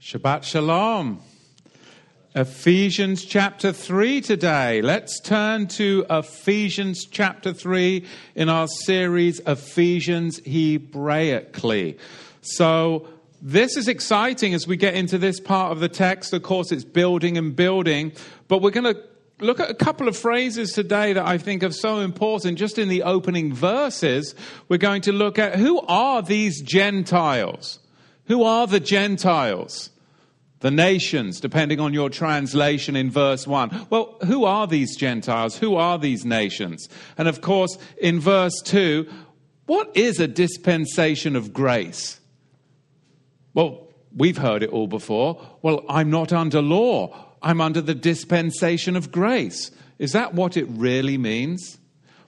Shabbat Shalom. Ephesians chapter 3 today. Let's turn to Ephesians chapter 3 in our series Ephesians Hebraically. So, this is exciting as we get into this part of the text. Of course, it's building and building, but we're going to look at a couple of phrases today that I think are so important. Just in the opening verses, we're going to look at who are these Gentiles? Who are the Gentiles? The nations, depending on your translation in verse 1. Well, who are these Gentiles? Who are these nations? And of course, in verse 2, what is a dispensation of grace? Well, we've heard it all before. Well, I'm not under law, I'm under the dispensation of grace. Is that what it really means?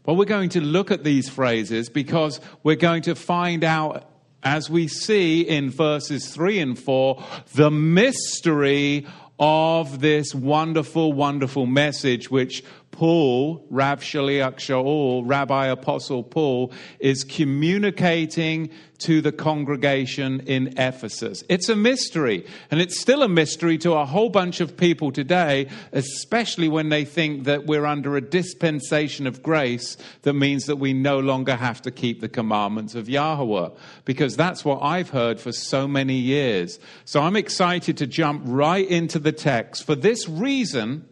Well, we're going to look at these phrases because we're going to find out as we see in verses 3 and 4, the mystery of this wonderful, wonderful message which Paul, Rav Shaliach Shaul, Rabbi Apostle Paul, is communicating to the congregation in Ephesus. It's a mystery, and it's still a mystery to a whole bunch of people today, especially when they think that we're under a dispensation of grace that means that we no longer have to keep the commandments of Yahweh, because that's what I've heard for so many years. So I'm excited to jump right into the text. For this reason,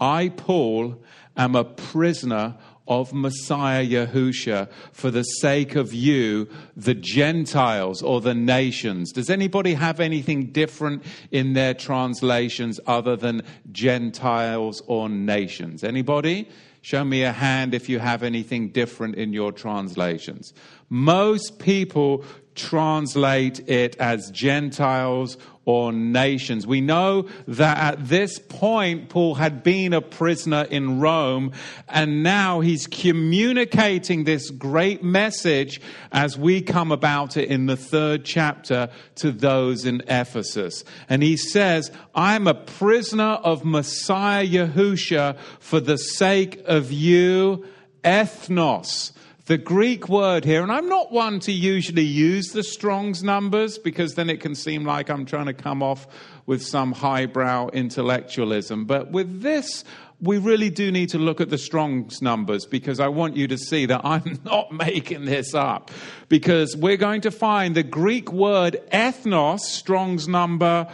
I, Paul, am a prisoner of Messiah Yahusha for the sake of you, the Gentiles or the nations. Does anybody have anything different in their translations other than Gentiles or nations? Anybody? Show me a hand if you have anything different in your translations. Most people translate it as Gentiles or nations. We know that at this point, Paul had been a prisoner in Rome, and now he's communicating this great message as we come about it in the third chapter to those in Ephesus. And he says, I'm a prisoner of Messiah Yahusha for the sake of you, ethnos the Greek word here, and I'm not one to usually use the Strong's numbers because then it can seem like I'm trying to come off with some highbrow intellectualism. But with this, we really do need to look at the Strong's numbers because I want you to see that I'm not making this up. Because we're going to find the Greek word ethnos, Strong's number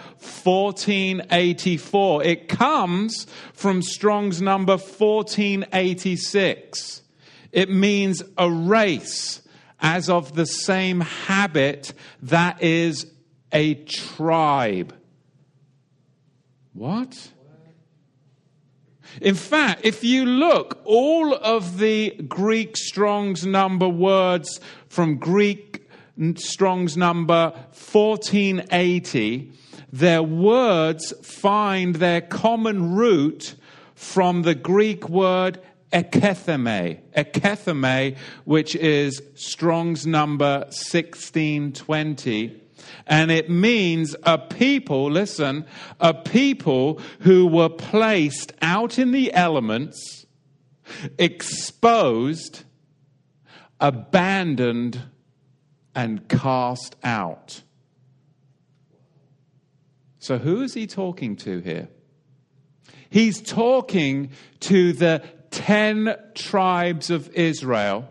1484. It comes from Strong's number 1486. It means a race as of the same habit that is a tribe. What? In fact, if you look, all of the Greek Strong's number words from Greek Strong's number 1480, their words find their common root from the Greek word eketheme, eketheme, which is Strong's number 1620. And it means a people, listen, a people who were placed out in the elements, exposed, abandoned, and cast out. So, who is he talking to here? He's talking to the 10 tribes of Israel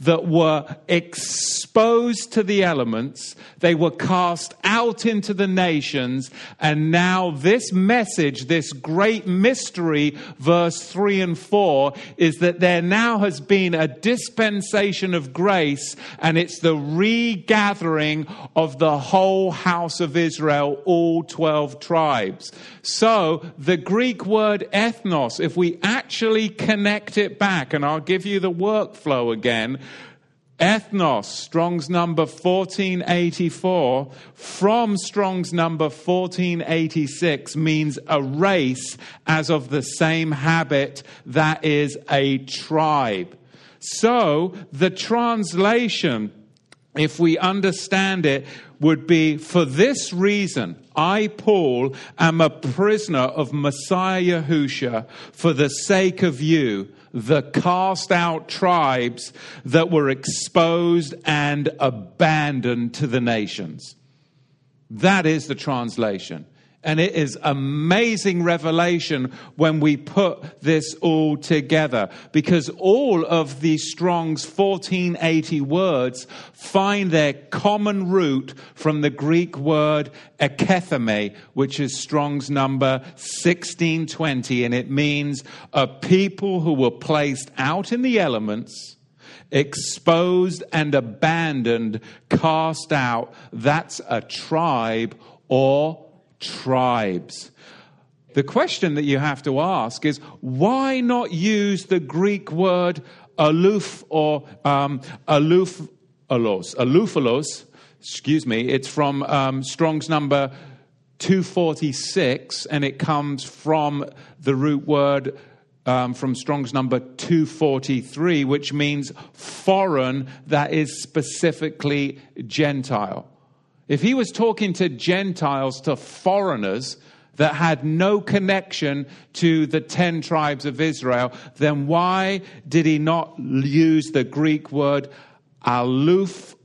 that were exposed to the elements. They were cast out into the nations. And now, this message, this great mystery, verse 3 and 4, is that there now has been a dispensation of grace, and it's the regathering of the whole house of Israel, all 12 tribes. So, the Greek word ethnos, if we actually connect it back, and I'll give you the workflow again, Ethnos, Strong's number 1484, from Strong's number 1486 means a race as of the same habit that is a tribe. So the translation, if we understand it, would be for this reason, I, Paul, am a prisoner of Messiah Yahusha for the sake of you the cast out tribes that were exposed and abandoned to the nations. That is the translation. And it is amazing revelation when we put this all together because all of the Strong's 1480 words find their common root from the Greek word eketheme, which is Strong's number 1620. And it means a people who were placed out in the elements exposed and abandoned, cast out. That's a tribe or tribes. The question that you have to ask is why not use the Greek word aloof or um, excuse me, it's from um, Strong's number 246 and it comes from the root word um, from Strong's number 243, which means foreign, that is specifically Gentile. If he was talking to Gentiles, to foreigners that had no connection to the 10 tribes of Israel, then why did he not use the Greek word alupholos?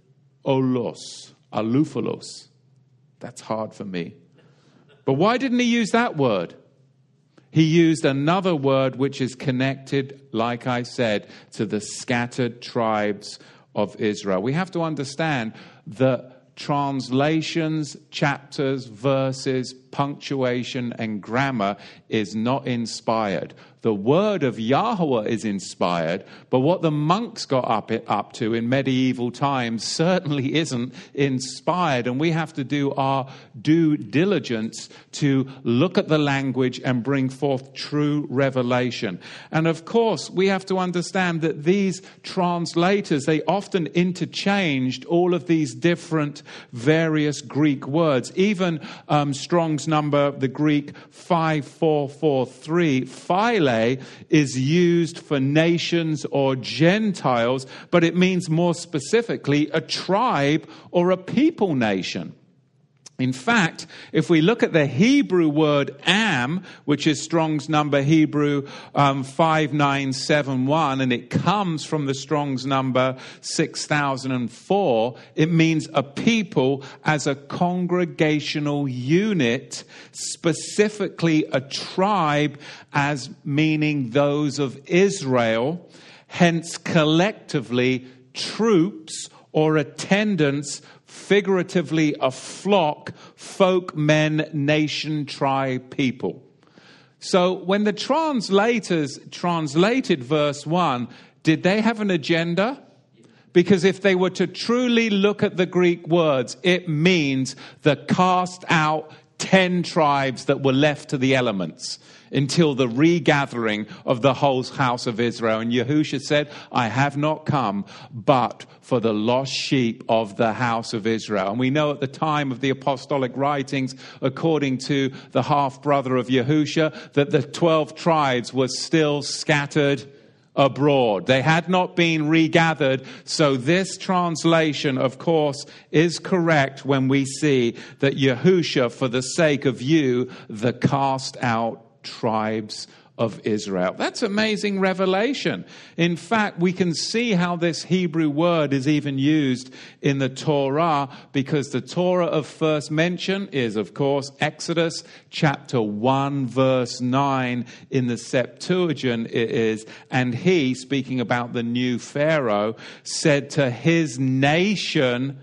Alupholos. That's hard for me. But why didn't he use that word? He used another word which is connected, like I said, to the scattered tribes of Israel. We have to understand that translations, chapters, verses, punctuation, and grammar is not inspired. The word of Yahweh is inspired, but what the monks got up, up to in medieval times certainly isn't inspired. And we have to do our due diligence to look at the language and bring forth true revelation. And of course, we have to understand that these translators, they often interchanged all of these different various Greek words. Even um, Number, the Greek 5443, phile is used for nations or Gentiles, but it means more specifically a tribe or a people nation. In fact, if we look at the Hebrew word am, which is Strong's number Hebrew um, 5971, and it comes from the Strong's number 6004, it means a people as a congregational unit, specifically a tribe as meaning those of Israel, hence collectively troops or attendants figuratively a flock, folk, men, nation, tribe, people. So when the translators translated verse 1, did they have an agenda? Because if they were to truly look at the Greek words, it means the cast out 10 tribes that were left to the elements until the regathering of the whole house of Israel. And Yahusha said, I have not come but for the lost sheep of the house of Israel. And we know at the time of the apostolic writings, according to the half brother of Yahusha, that the 12 tribes were still scattered abroad. They had not been regathered. So this translation, of course, is correct when we see that Yahusha, for the sake of you, the cast out tribes of Israel. That's amazing revelation. In fact, we can see how this Hebrew word is even used in the Torah because the Torah of first mention is, of course, Exodus chapter 1, verse 9. In the Septuagint, it is, and he, speaking about the new Pharaoh, said to his nation,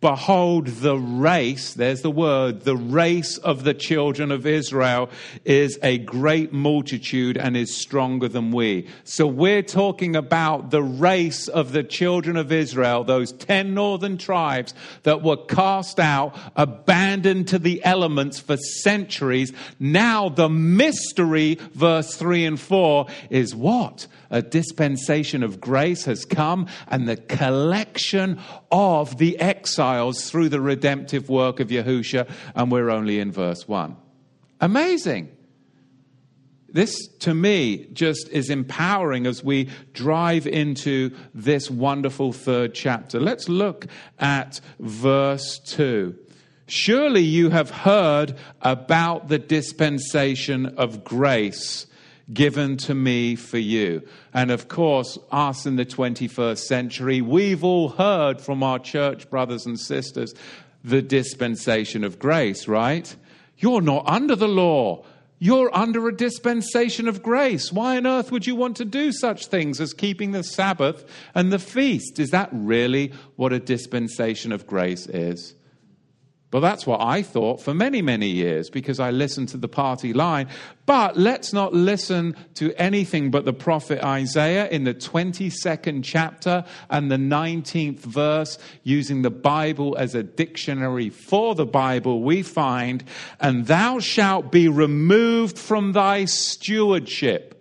Behold, the race, there's the word, the race of the children of Israel is a great multitude and is stronger than we. So we're talking about the race of the children of Israel, those 10 northern tribes that were cast out, abandoned to the elements for centuries. Now the mystery, verse 3 and 4, is what? A dispensation of grace has come and the collection of the exiles through the redemptive work of Yahusha, and we're only in verse 1. Amazing. This, to me, just is empowering as we drive into this wonderful third chapter. Let's look at verse 2. Surely you have heard about the dispensation of grace given to me for you. And of course, us in the 21st century, we've all heard from our church brothers and sisters the dispensation of grace, right? You're not under the law. You're under a dispensation of grace. Why on earth would you want to do such things as keeping the Sabbath and the feast? Is that really what a dispensation of grace is? Well, that's what I thought for many, many years because I listened to the party line. But let's not listen to anything but the prophet Isaiah in the 22nd chapter and the 19th verse, using the Bible as a dictionary for the Bible. We find, and thou shalt be removed from thy stewardship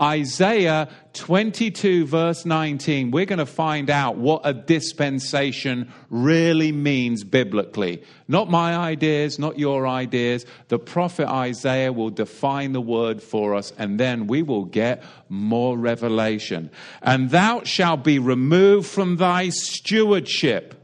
Isaiah 22, verse 19, we're going to find out what a dispensation really means biblically. Not my ideas, not your ideas. The prophet Isaiah will define the word for us, and then we will get more revelation. And thou shalt be removed from thy stewardship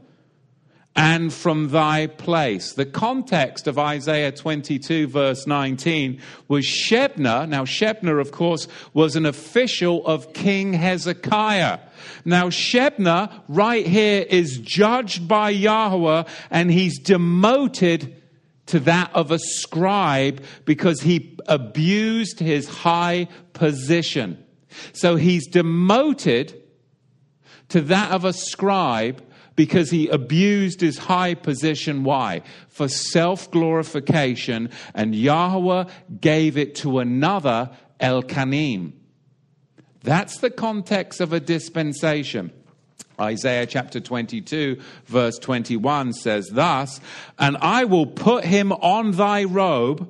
and from thy place. The context of Isaiah 22, verse 19, was Shebna. Now, Shebna, of course, was an official of King Hezekiah. Now, Shebna, right here, is judged by Yahweh, and he's demoted to that of a scribe because he abused his high position. So he's demoted to that of a scribe because he abused his high position. Why? For self glorification, and Yahweh gave it to another, Eliakim. That's the context of a dispensation. Isaiah chapter 22, verse 21 says thus, And I will put him on thy robe,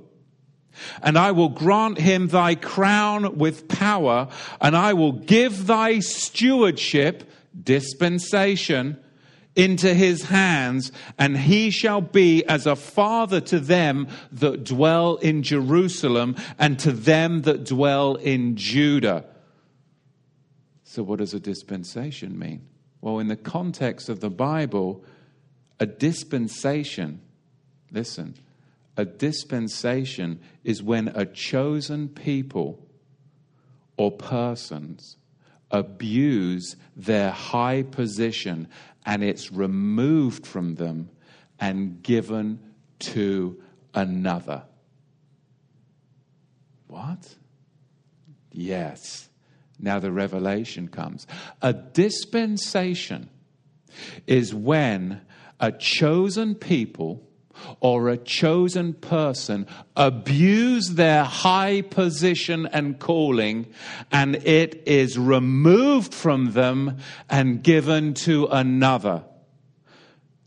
and I will grant him thy crown with power, and I will give thy stewardship, dispensation, into his hands, and he shall be as a father to them that dwell in Jerusalem and to them that dwell in Judah. So, what does a dispensation mean? Well, in the context of the Bible, a dispensation, listen, a dispensation is when a chosen people or persons abuse their high position and it's removed from them and given to another. What? Yes. Now the revelation comes. A dispensation is when a chosen people or a chosen person abuse their high position and calling, and it is removed from them and given to another.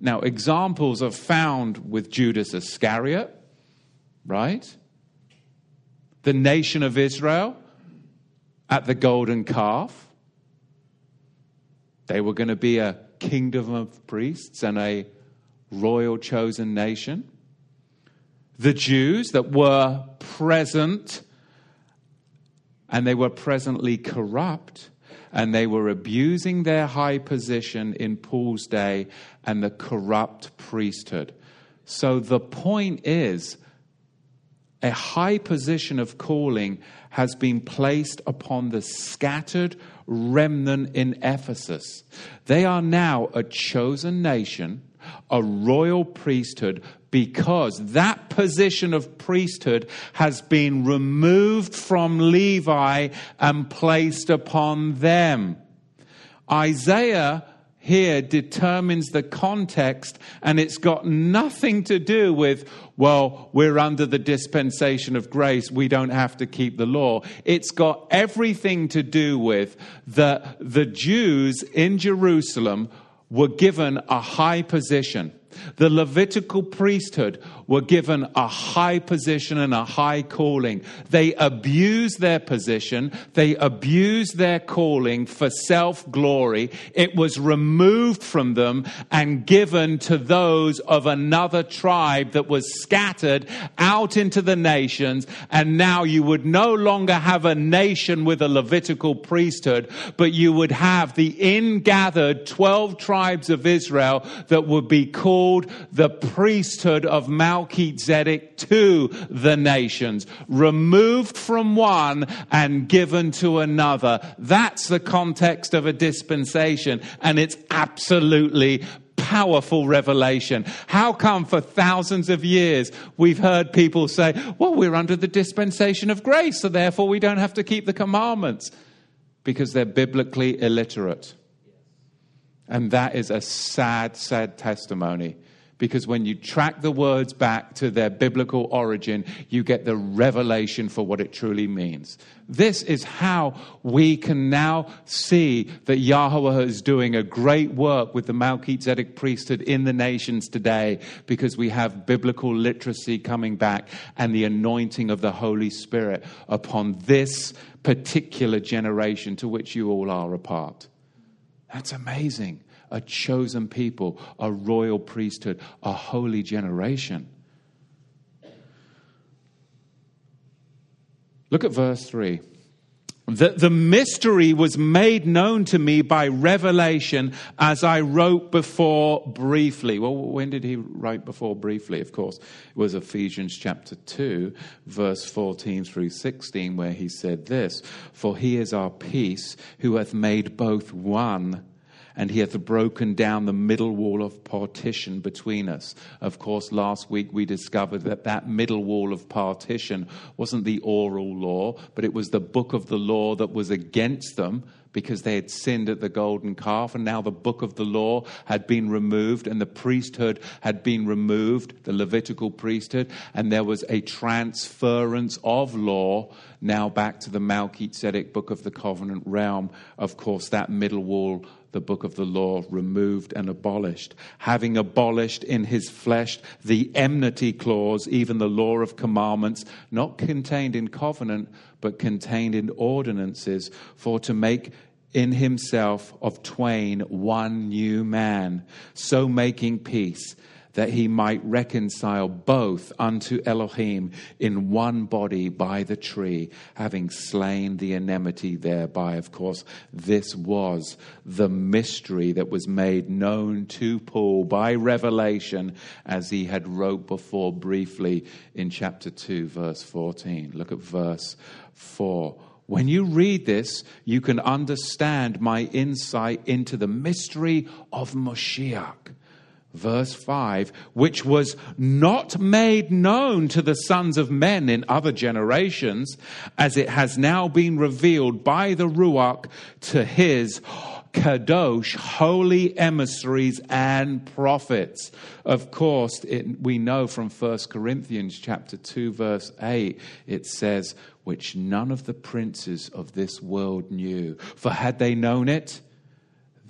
Now, examples are found with Judas Iscariot, right? The nation of Israel at the golden calf. They were going to be a kingdom of priests and a royal chosen nation. The Jews that were present, and they were presently corrupt, and they were abusing their high position in Paul's day and the corrupt priesthood. So the point is, a high position of calling has been placed upon the scattered remnant in Ephesus. They are now a chosen nation a royal priesthood because that position of priesthood has been removed from Levi and placed upon them. Isaiah here determines the context, and it's got nothing to do with, well, we're under the dispensation of grace, we don't have to keep the law. It's got everything to do with the, the Jews in Jerusalem were given a high position. The Levitical priesthood were given a high position and a high calling. They abused their position, they abused their calling for self glory. It was removed from them and given to those of another tribe that was scattered out into the nations. And now you would no longer have a nation with a Levitical priesthood, but you would have the ingathered 12 tribes of Israel that would be called the priesthood of Mount Melchizedek to the nations, removed from one and given to another. That's the context of a dispensation, and it's absolutely powerful revelation. How come for thousands of years we've heard people say, well, we're under the dispensation of grace, so therefore we don't have to keep the commandments? Because they're biblically illiterate. And that is a sad, sad testimony because when you track the words back to their biblical origin, you get the revelation for what it truly means. This is how we can now see that Yahweh is doing a great work with the Melchizedek priesthood in the nations today because we have biblical literacy coming back and the anointing of the Holy Spirit upon this particular generation to which you all are a part. That's amazing a chosen people, a royal priesthood, a holy generation. Look at verse 3. The, the mystery was made known to me by revelation as I wrote before briefly. Well, when did he write before briefly? Of course, it was Ephesians chapter 2, verse 14 through 16, where he said this For he is our peace, who hath made both one and he hath broken down the middle wall of partition between us. Of course, last week we discovered that that middle wall of partition wasn't the oral law, but it was the book of the law that was against them because they had sinned at the golden calf, and now the book of the law had been removed, and the priesthood had been removed, the Levitical priesthood, and there was a transference of law now back to the Melchizedek book of the covenant realm. Of course, that middle wall the book of the law removed and abolished, having abolished in his flesh the enmity clause, even the law of commandments, not contained in covenant, but contained in ordinances, for to make in himself of twain one new man, so making peace that he might reconcile both unto Elohim in one body by the tree, having slain the enmity thereby. Of course, this was the mystery that was made known to Paul by revelation as he had wrote before briefly in chapter 2, verse 14. Look at verse 4. When you read this, you can understand my insight into the mystery of Moshiach verse 5, which was not made known to the sons of men in other generations, as it has now been revealed by the Ruach to his kadosh, holy emissaries and prophets. Of course, it, we know from 1 Corinthians chapter 2 verse 8, it says, which none of the princes of this world knew. For had they known it,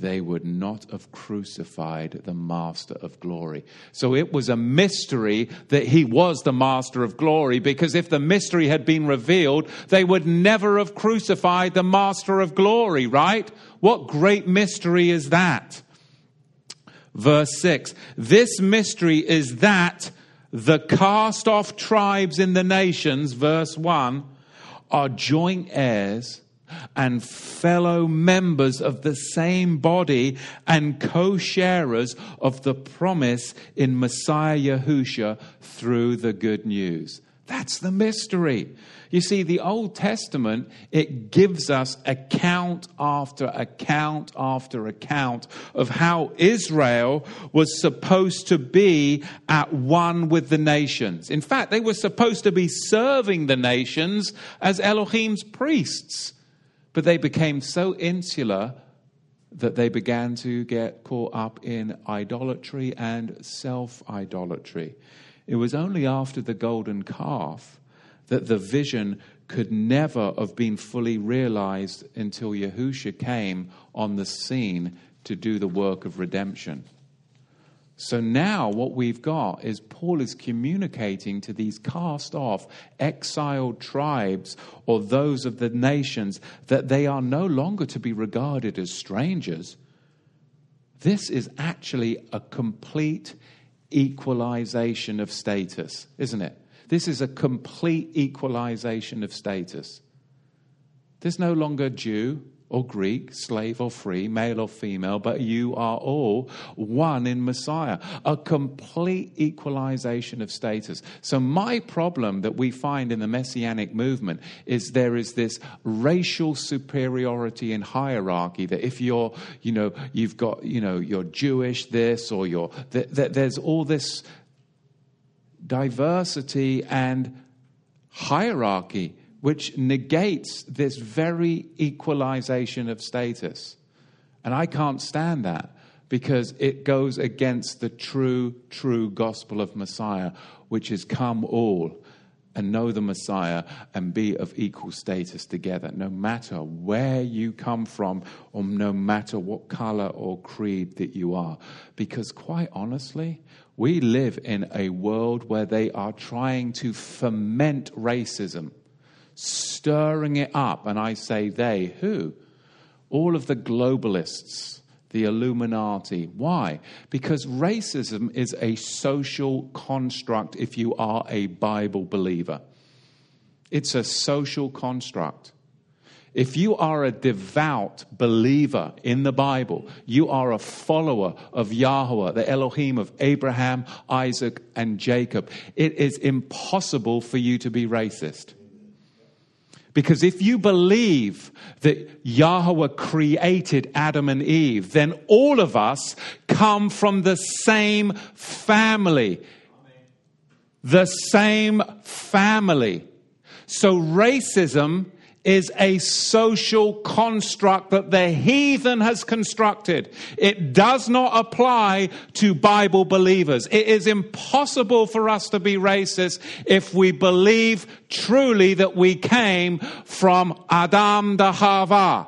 they would not have crucified the Master of glory. So it was a mystery that he was the Master of glory, because if the mystery had been revealed, they would never have crucified the Master of glory, right? What great mystery is that? Verse 6 This mystery is that the cast off tribes in the nations, verse 1, are joint heirs and fellow members of the same body and co sharers of the promise in Messiah Yahusha through the good news. That's the mystery. You see, the Old Testament, it gives us account after account after account of how Israel was supposed to be at one with the nations. In fact, they were supposed to be serving the nations as Elohim's priests. But they became so insular that they began to get caught up in idolatry and self idolatry. It was only after the golden calf that the vision could never have been fully realized until Yahusha came on the scene to do the work of redemption. So now what we've got is Paul is communicating to these cast off, exiled tribes or those of the nations that they are no longer to be regarded as strangers. This is actually a complete equalization of status, isn't it? This is a complete equalization of status. There's no longer Jew, or Greek, slave or free, male or female, but you are all one in Messiah. A complete equalization of status. So, my problem that we find in the Messianic movement is there is this racial superiority and hierarchy that if you're, you know, you've got, you know, you're Jewish, this, or you're, th- th- there's all this diversity and hierarchy which negates this very equalization of status. And I can't stand that because it goes against the true, true gospel of Messiah, which is come all and know the Messiah and be of equal status together, no matter where you come from or no matter what color or creed that you are. Because quite honestly, we live in a world where they are trying to foment racism stirring it up. And I say they, who? All of the globalists, the Illuminati. Why? Because racism is a social construct if you are a Bible believer. It's a social construct. If you are a devout believer in the Bible, you are a follower of Yahweh, the Elohim of Abraham, Isaac, and Jacob. It is impossible for you to be racist. Because if you believe that Yahweh created Adam and Eve, then all of us come from the same family. The same family. So racism is a social construct that the heathen has constructed. It does not apply to Bible believers. It is impossible for us to be racist if we believe truly that we came from Adam the Hava.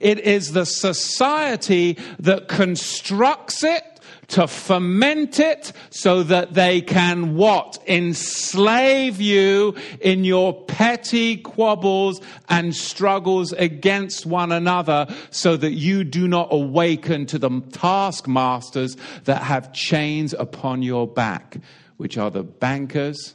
It is the society that constructs it to ferment it so that they can what? Enslave you in your petty quabbles and struggles against one another so that you do not awaken to the taskmasters that have chains upon your back, which are the bankers,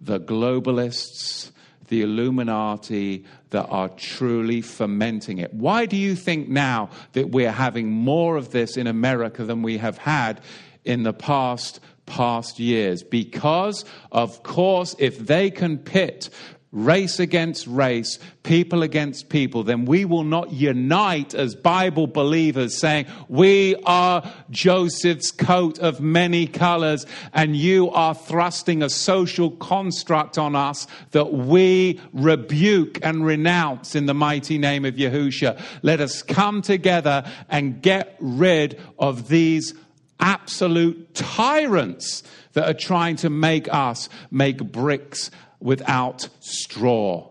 the globalists, the Illuminati that are truly fermenting it. Why do you think now that we're having more of this in America than we have had in the past past years? Because, of course, if they can pit race against race, people against people, then we will not unite as Bible believers saying, We are Joseph's coat of many colors, and you are thrusting a social construct on us that we rebuke and renounce in the mighty name of Yahusha. Let us come together and get rid of these absolute tyrants that are trying to make us make bricks without straw,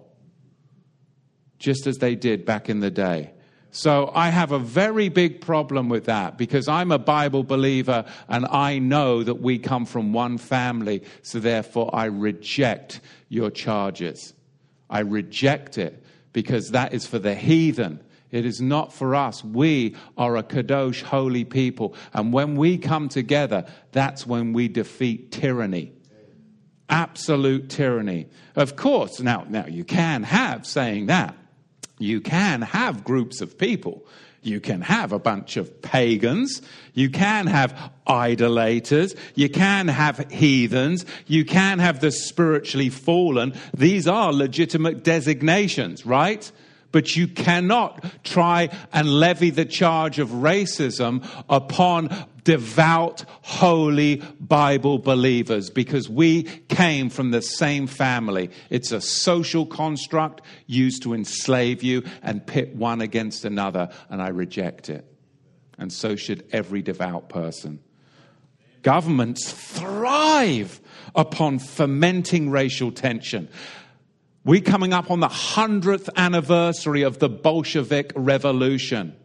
just as they did back in the day. So I have a very big problem with that because I'm a Bible believer and I know that we come from one family. So therefore, I reject your charges. I reject it because that is for the heathen. It is not for us. We are a Kadosh, holy people. And when we come together, that's when we defeat tyranny absolute tyranny. Of course, now, now you can have saying that. You can have groups of people. You can have a bunch of pagans. You can have idolaters. You can have heathens. You can have the spiritually fallen. These are legitimate designations, right? But you cannot try and levy the charge of racism upon devout, holy Bible believers because we came from the same family. It's a social construct used to enslave you and pit one against another, and I reject it. And so should every devout person. Governments thrive upon fomenting racial tension. We're coming up on the 100th anniversary of the Bolshevik Revolution.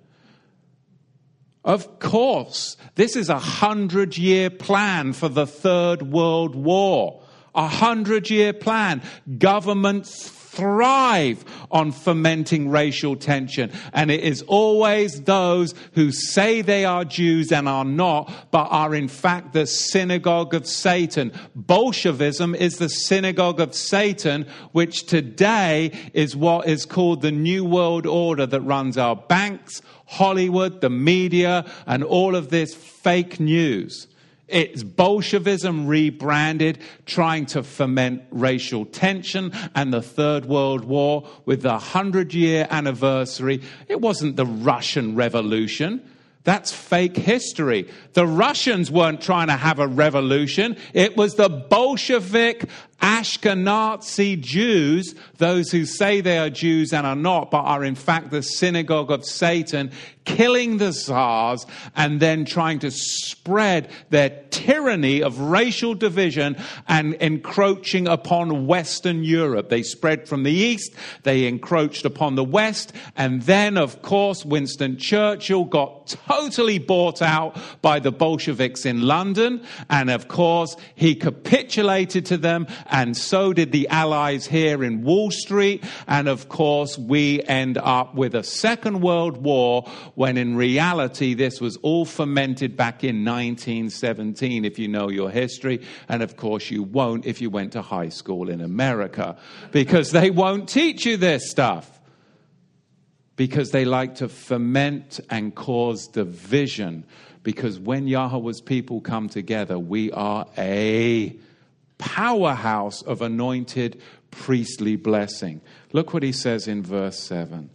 Of course, this is a hundred year plan for the Third World War. A hundred year plan. Governments thrive on fomenting racial tension. And it is always those who say they are Jews and are not, but are in fact the synagogue of Satan. Bolshevism is the synagogue of Satan, which today is what is called the New World Order that runs our banks, Hollywood, the media, and all of this fake news. It's Bolshevism rebranded, trying to foment racial tension and the Third World War with the 100 year anniversary. It wasn't the Russian Revolution. That's fake history. The Russians weren't trying to have a revolution. It was the Bolshevik Ashkenazi Jews, those who say they are Jews and are not, but are in fact the synagogue of Satan, killing the czars and then trying to spread their tyranny of racial division and encroaching upon Western Europe. They spread from the east, they encroached upon the west, and then, of course, Winston Churchill got totally bought out by the Bolsheviks in London, and of course, he capitulated to them and so did the Allies here in Wall Street. And of course, we end up with a Second World War when in reality, this was all fermented back in 1917, if you know your history. And of course, you won't if you went to high school in America, because they won't teach you this stuff because they like to ferment and cause division. Because when Yahweh's people come together, we are a powerhouse of anointed priestly blessing. Look what he says in verse 7.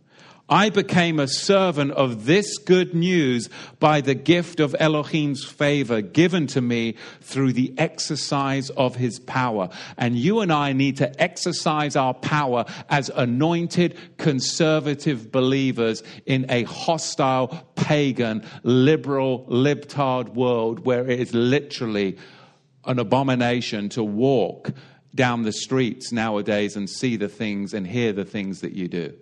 I became a servant of this good news by the gift of Elohim's favor given to me through the exercise of his power. And you and I need to exercise our power as anointed conservative believers in a hostile, pagan, liberal, libtard world where it is literally an abomination to walk down the streets nowadays and see the things and hear the things that you do.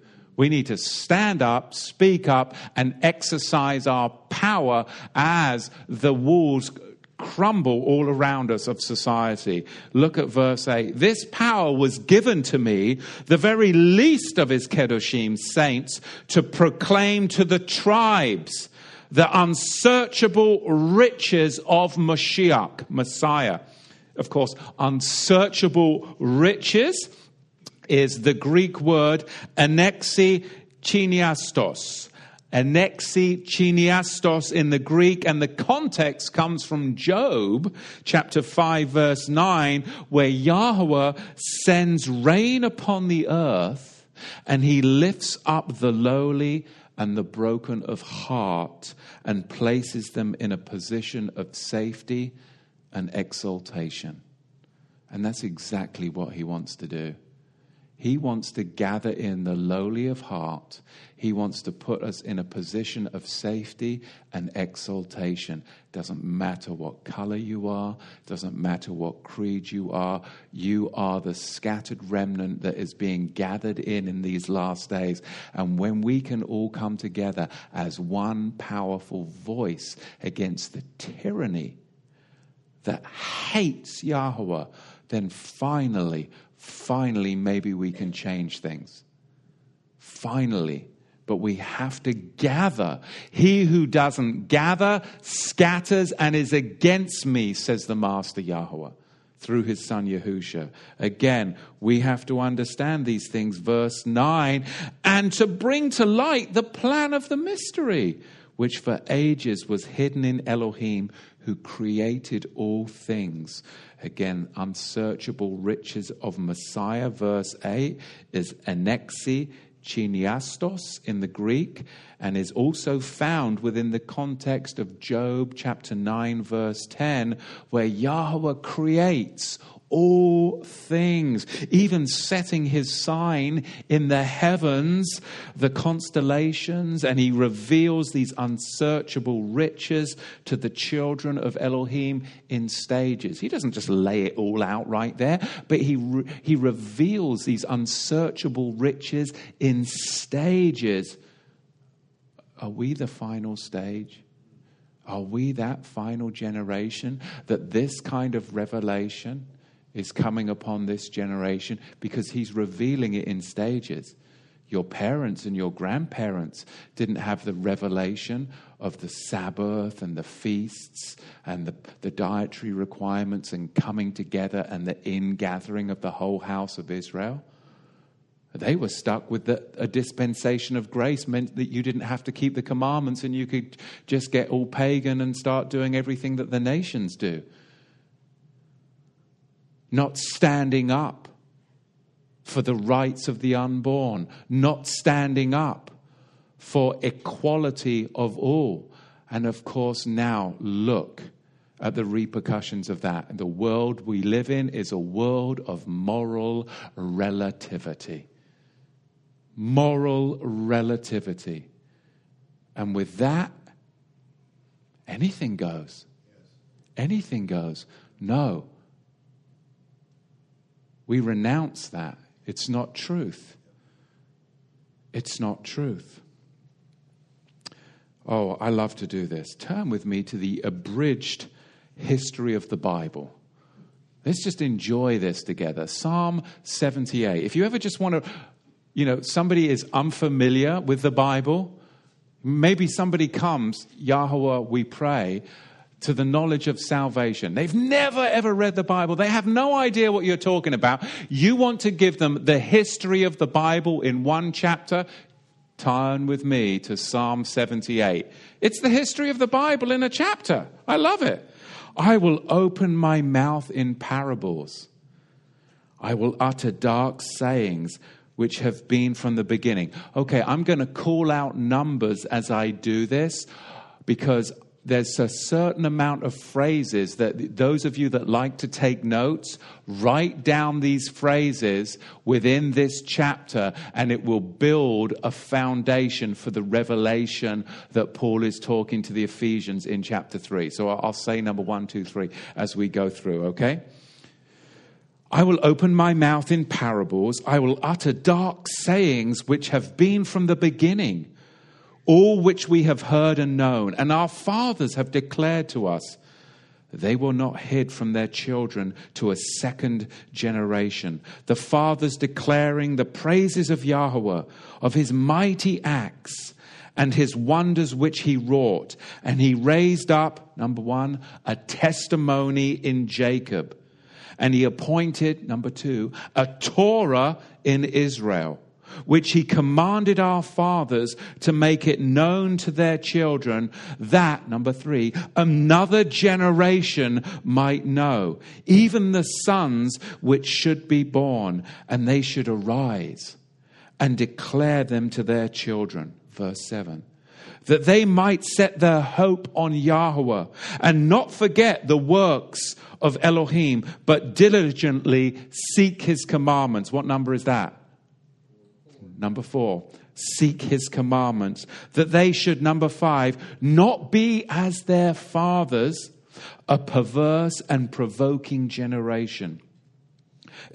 We need to stand up, speak up, and exercise our power as the walls crumble all around us of society. Look at verse 8. This power was given to me, the very least of his Kedoshim saints, to proclaim to the tribes the unsearchable riches of Mashiach, Messiah. Of course, unsearchable riches is the Greek word anexi chiniastos. Anexi chiniastos in the Greek, and the context comes from Job chapter 5, verse 9, where Yahweh sends rain upon the earth and he lifts up the lowly and the broken of heart and places them in a position of safety and exaltation. And that's exactly what he wants to do. He wants to gather in the lowly of heart. He wants to put us in a position of safety and exaltation. Doesn't matter what color you are, doesn't matter what creed you are. You are the scattered remnant that is being gathered in in these last days. And when we can all come together as one powerful voice against the tyranny that hates Yahweh, then finally finally, maybe we can change things. Finally. But we have to gather. He who doesn't gather scatters and is against me, says the Master Yahweh through his son Yahusha. Again, we have to understand these things. Verse 9, and to bring to light the plan of the mystery, which for ages was hidden in Elohim, who created all things. Again, unsearchable riches of Messiah. Verse 8 is anexi chiniastos in the Greek and is also found within the context of Job chapter 9, verse 10, where Yahweh creates all things, even setting his sign in the heavens, the constellations, and he reveals these unsearchable riches to the children of Elohim in stages. He doesn't just lay it all out right there, but he, re- he reveals these unsearchable riches in stages. Are we the final stage? Are we that final generation that this kind of revelation? Is coming upon this generation because he's revealing it in stages. Your parents and your grandparents didn't have the revelation of the Sabbath and the feasts and the, the dietary requirements and coming together and the ingathering of the whole house of Israel. They were stuck with the, a dispensation of grace, meant that you didn't have to keep the commandments and you could just get all pagan and start doing everything that the nations do. Not standing up for the rights of the unborn, not standing up for equality of all. And of course, now look at the repercussions of that. The world we live in is a world of moral relativity. Moral relativity. And with that, anything goes. Anything goes. No. We renounce that. It's not truth. It's not truth. Oh, I love to do this. Turn with me to the abridged history of the Bible. Let's just enjoy this together. Psalm 78. If you ever just want to, you know, somebody is unfamiliar with the Bible, maybe somebody comes, Yahweh, we pray, to the knowledge of salvation. They've never ever read the Bible. They have no idea what you're talking about. You want to give them the history of the Bible in one chapter. Turn with me to Psalm 78. It's the history of the Bible in a chapter. I love it. I will open my mouth in parables. I will utter dark sayings which have been from the beginning. Okay, I'm going to call out numbers as I do this because there's a certain amount of phrases that those of you that like to take notes, write down these phrases within this chapter, and it will build a foundation for the revelation that Paul is talking to the Ephesians in chapter 3. So I'll say number one, two, three as we go through, okay? I will open my mouth in parables. I will utter dark sayings which have been from the beginning all which we have heard and known, and our fathers have declared to us. They were not hid from their children to a second generation. The fathers declaring the praises of Yahweh, of his mighty acts and his wonders which he wrought. And he raised up, number one, a testimony in Jacob. And he appointed, number two, a Torah in Israel which he commanded our fathers to make it known to their children, that, number three, another generation might know, even the sons which should be born, and they should arise and declare them to their children. Verse 7 that they might set their hope on Yahweh and not forget the works of Elohim, but diligently seek his commandments. What number is that? Number four, seek his commandments. That they should, number five, not be as their fathers, a perverse and provoking generation.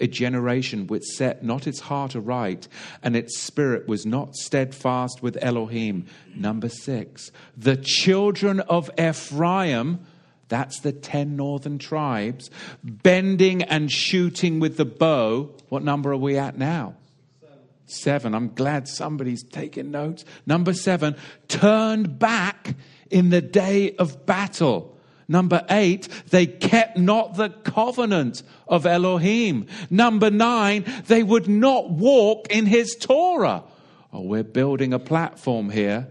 A generation which set not its heart aright, and its spirit was not steadfast with Elohim. Number six, the children of Ephraim, that's the ten northern tribes, bending and shooting with the bow. What number are we at now? Seven, I'm glad somebody's taking notes. Number seven, turned back in the day of battle. Number eight, they kept not the covenant of Elohim. Number nine, they would not walk in his Torah. Oh, we're building a platform here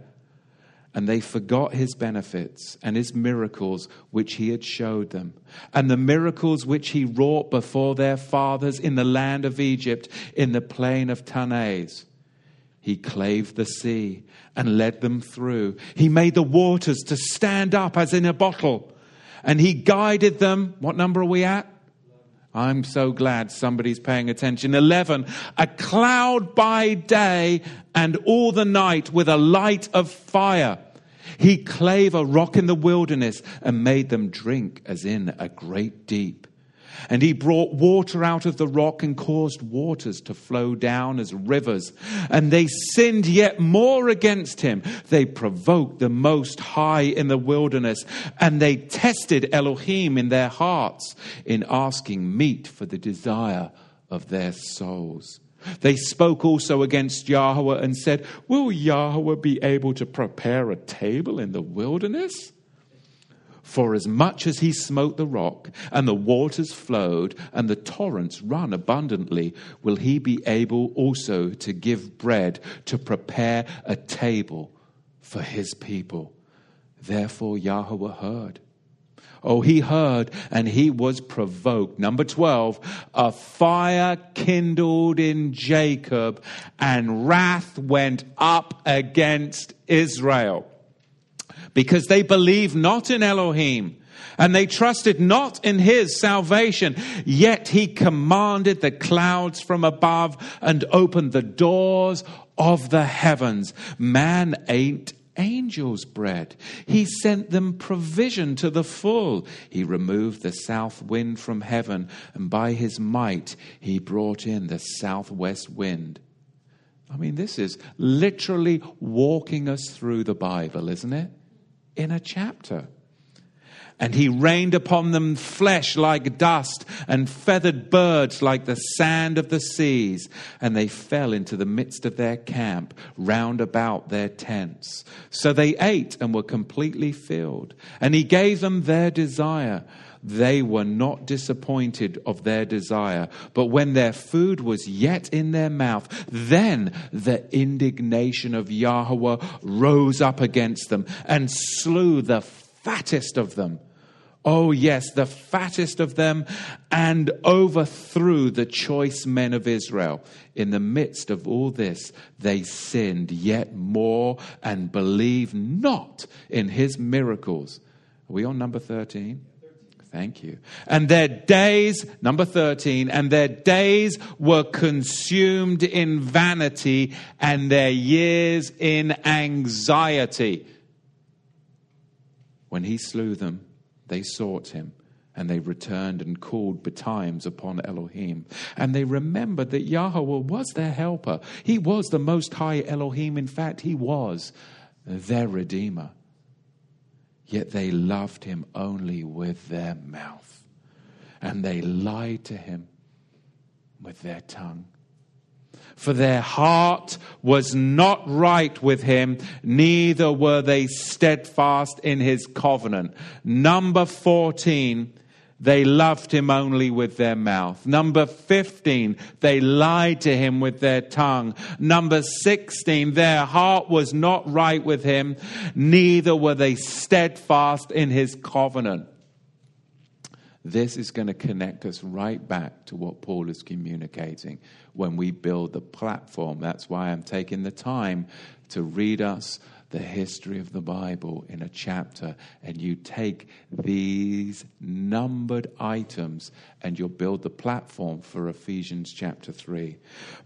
and they forgot his benefits and his miracles which he had showed them, and the miracles which he wrought before their fathers in the land of Egypt, in the plain of Taanach. He clave the sea and led them through. He made the waters to stand up as in a bottle, and he guided them. What number are we at? I'm so glad somebody's paying attention. 11. A cloud by day and all the night with a light of fire. He clave a rock in the wilderness and made them drink as in a great deep. And he brought water out of the rock and caused waters to flow down as rivers. And they sinned yet more against him. They provoked the Most High in the wilderness, and they tested Elohim in their hearts in asking meat for the desire of their souls. They spoke also against Yahweh and said, Will Yahweh be able to prepare a table in the wilderness? For as much as he smote the rock, and the waters flowed, and the torrents run abundantly, will he be able also to give bread, to prepare a table for his people. Therefore Yahweh heard. Oh, he heard and he was provoked. Number 12, a fire kindled in Jacob and wrath went up against Israel because they believed not in Elohim and they trusted not in his salvation. Yet he commanded the clouds from above and opened the doors of the heavens. Man ate angels' bread. He sent them provision to the full. He removed the south wind from heaven, and by his might he brought in the southwest wind. I mean, this is literally walking us through the Bible, isn't it? in a chapter. And he rained upon them flesh like dust, and feathered birds like the sand of the seas. And they fell into the midst of their camp, round about their tents. So they ate and were completely filled. And he gave them their desire. They were not disappointed of their desire. But when their food was yet in their mouth, then the indignation of Yahweh rose up against them and slew the fattest of them. Oh, yes, the fattest of them, and overthrew the choice men of Israel. In the midst of all this, they sinned yet more and believed not in his miracles. Are we on number 13? Thank you. And their days, number 13, and their days were consumed in vanity and their years in anxiety. When he slew them, they sought him and they returned and called betimes upon Elohim. And they remembered that Yahweh was their helper. He was the most high Elohim. In fact, he was their redeemer. Yet they loved him only with their mouth, and they lied to him with their tongue. For their heart was not right with him, neither were they steadfast in his covenant. Number 14 they loved him only with their mouth. Number 15, they lied to him with their tongue. Number 16, their heart was not right with him, neither were they steadfast in his covenant. This is going to connect us right back to what Paul is communicating when we build the platform. That's why I'm taking the time to read us the history of the Bible in a chapter, and you take these numbered items and you'll build the platform for Ephesians chapter 3.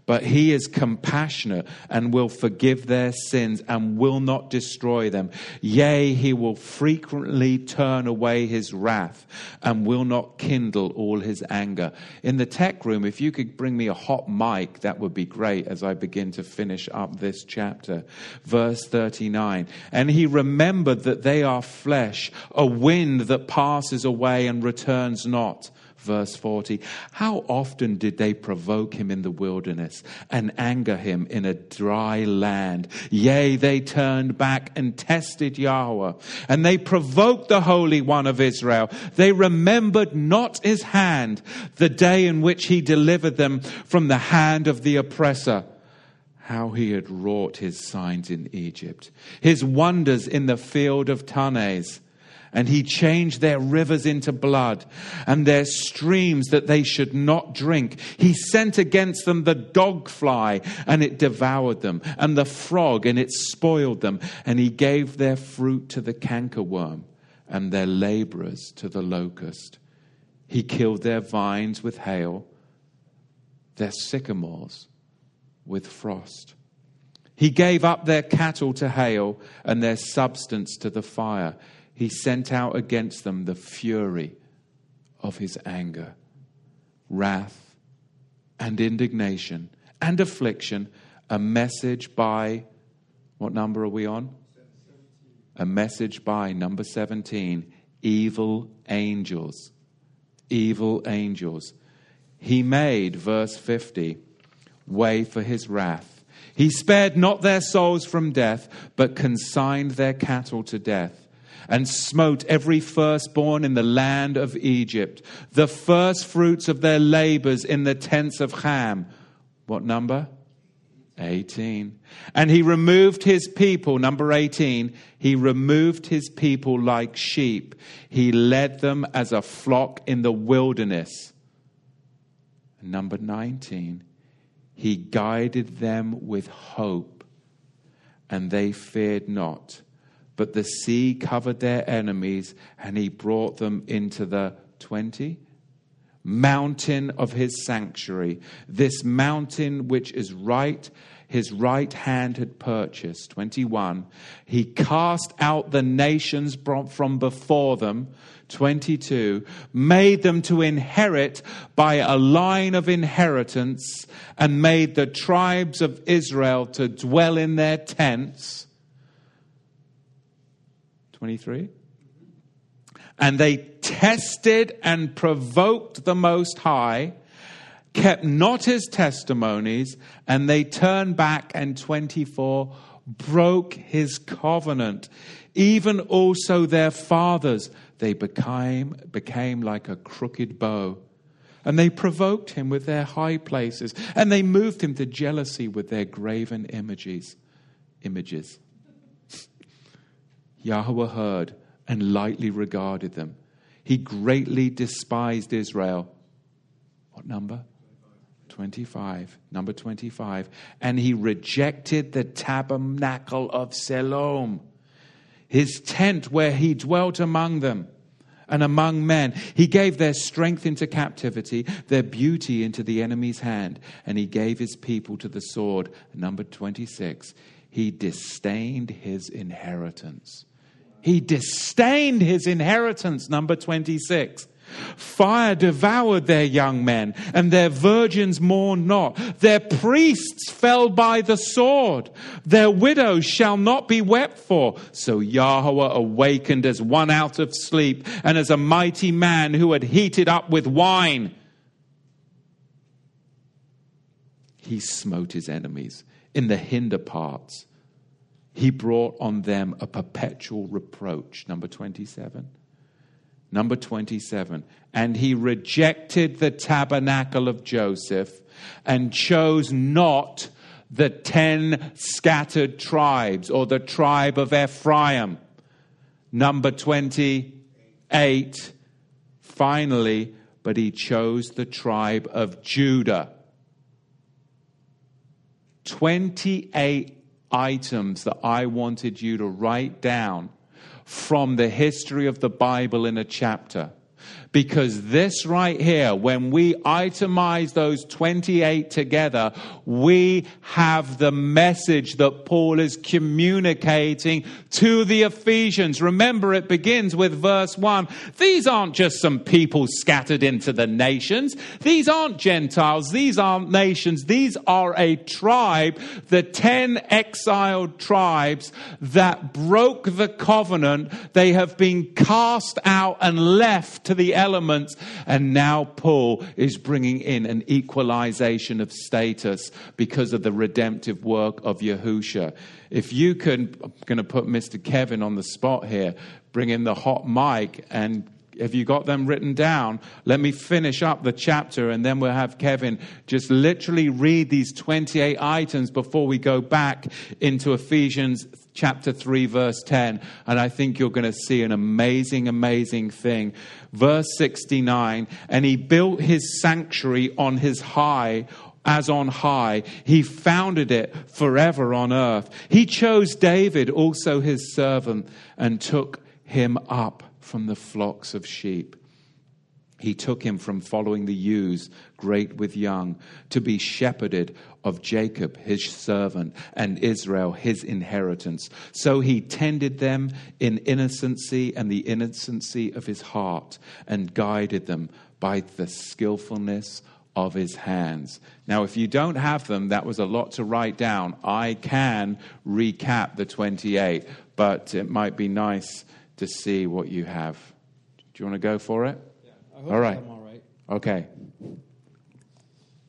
But he is compassionate and will forgive their sins and will not destroy them. Yea, he will frequently turn away his wrath and will not kindle all his anger. In the tech room, if you could bring me a hot mic, that would be great as I begin to finish up this chapter. Verse 39 And he remembered that they are flesh, a wind that passes away and returns not verse 40. How often did they provoke him in the wilderness and anger him in a dry land? Yea, they turned back and tested Yahweh, and they provoked the Holy One of Israel. They remembered not his hand, the day in which he delivered them from the hand of the oppressor how he had wrought his signs in Egypt, his wonders in the field of Tanis and he changed their rivers into blood and their streams that they should not drink. He sent against them the dog fly and it devoured them, and the frog and it spoiled them. And he gave their fruit to the cankerworm and their laborers to the locust. He killed their vines with hail, their sycamores with frost. He gave up their cattle to hail and their substance to the fire he sent out against them the fury of his anger wrath and indignation and affliction, a message by, what number are we on? A message by number 17, evil angels. Evil angels. He made, verse 50, way for his wrath. He spared not their souls from death, but consigned their cattle to death and smote every firstborn in the land of Egypt, the firstfruits of their labors in the tents of Ham. What number? 18. And he removed his people, number 18, he removed his people like sheep. He led them as a flock in the wilderness. Number 19, he guided them with hope, and they feared not. But the sea covered their enemies, and he brought them into the 20 mountain of his sanctuary, this mountain which is right his right hand had purchased. 21. He cast out the nations from before them. 22. Made them to inherit by a line of inheritance and made the tribes of Israel to dwell in their tents. 23. And they tested and provoked the Most High kept not his testimonies, and they turned back and 24 broke his covenant. Even also their fathers, they became, became like a crooked bow. And they provoked him with their high places, and they moved him to jealousy with their graven images. Images. Yahweh heard and lightly regarded them. He greatly despised Israel. What number? 25, number 25. And he rejected the tabernacle of Siloam, his tent where he dwelt among them and among men. He gave their strength into captivity, their beauty into the enemy's hand, and he gave his people to the sword. Number 26. He disdained his inheritance. He disdained his inheritance. Number 26. Fire devoured their young men, and their virgins mourned not. Their priests fell by the sword. Their widows shall not be wept for. So Yahweh awakened as one out of sleep, and as a mighty man who had heated up with wine. He smote his enemies in the hinder parts. He brought on them a perpetual reproach. Number 27. Number 27. And he rejected the tabernacle of Joseph and chose not the ten scattered tribes or the tribe of Ephraim. Number 28. Finally, but he chose the tribe of Judah. 28 items that I wanted you to write down from the history of the Bible in a chapter. Because this right here, when we itemize those 28 together, we have the message that Paul is communicating to the Ephesians. Remember, it begins with verse 1. These aren't just some people scattered into the nations. These aren't Gentiles. These aren't nations. These are a tribe, the 10 exiled tribes that broke the covenant. They have been cast out and left to the elements. And now Paul is bringing in an equalization of status because of the redemptive work of Yahusha. If you can, I'm going to put Mr. Kevin on the spot here, bring in the hot mic and have you got them written down? Let me finish up the chapter and then we'll have Kevin just literally read these 28 items before we go back into Ephesians chapter 3, verse 10. And I think you're going to see an amazing, amazing thing. Verse 69 And he built his sanctuary on his high as on high. He founded it forever on earth. He chose David, also his servant, and took him up from the flocks of sheep. He took him from following the ewes, great with young, to be shepherded of Jacob, his servant, and Israel, his inheritance. So he tended them in innocency and the innocency of his heart, and guided them by the skillfulness of his hands. Now, if you don't have them, that was a lot to write down. I can recap the 28, but it might be nice to see what you have. Do you want to go for it? Yeah, all right. I'm all right. Okay.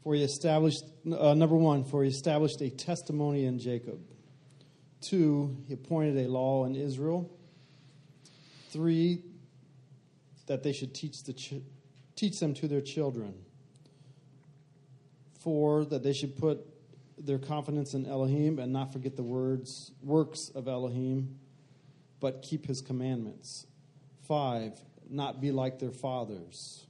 For he established, uh, number one, for he established a testimony in Jacob. Two, he appointed a law in Israel. Three, that they should teach, the ch- teach them to their children. Four, that they should put their confidence in Elohim and not forget the words, works of Elohim, but keep his commandments. Five, not be like their fathers.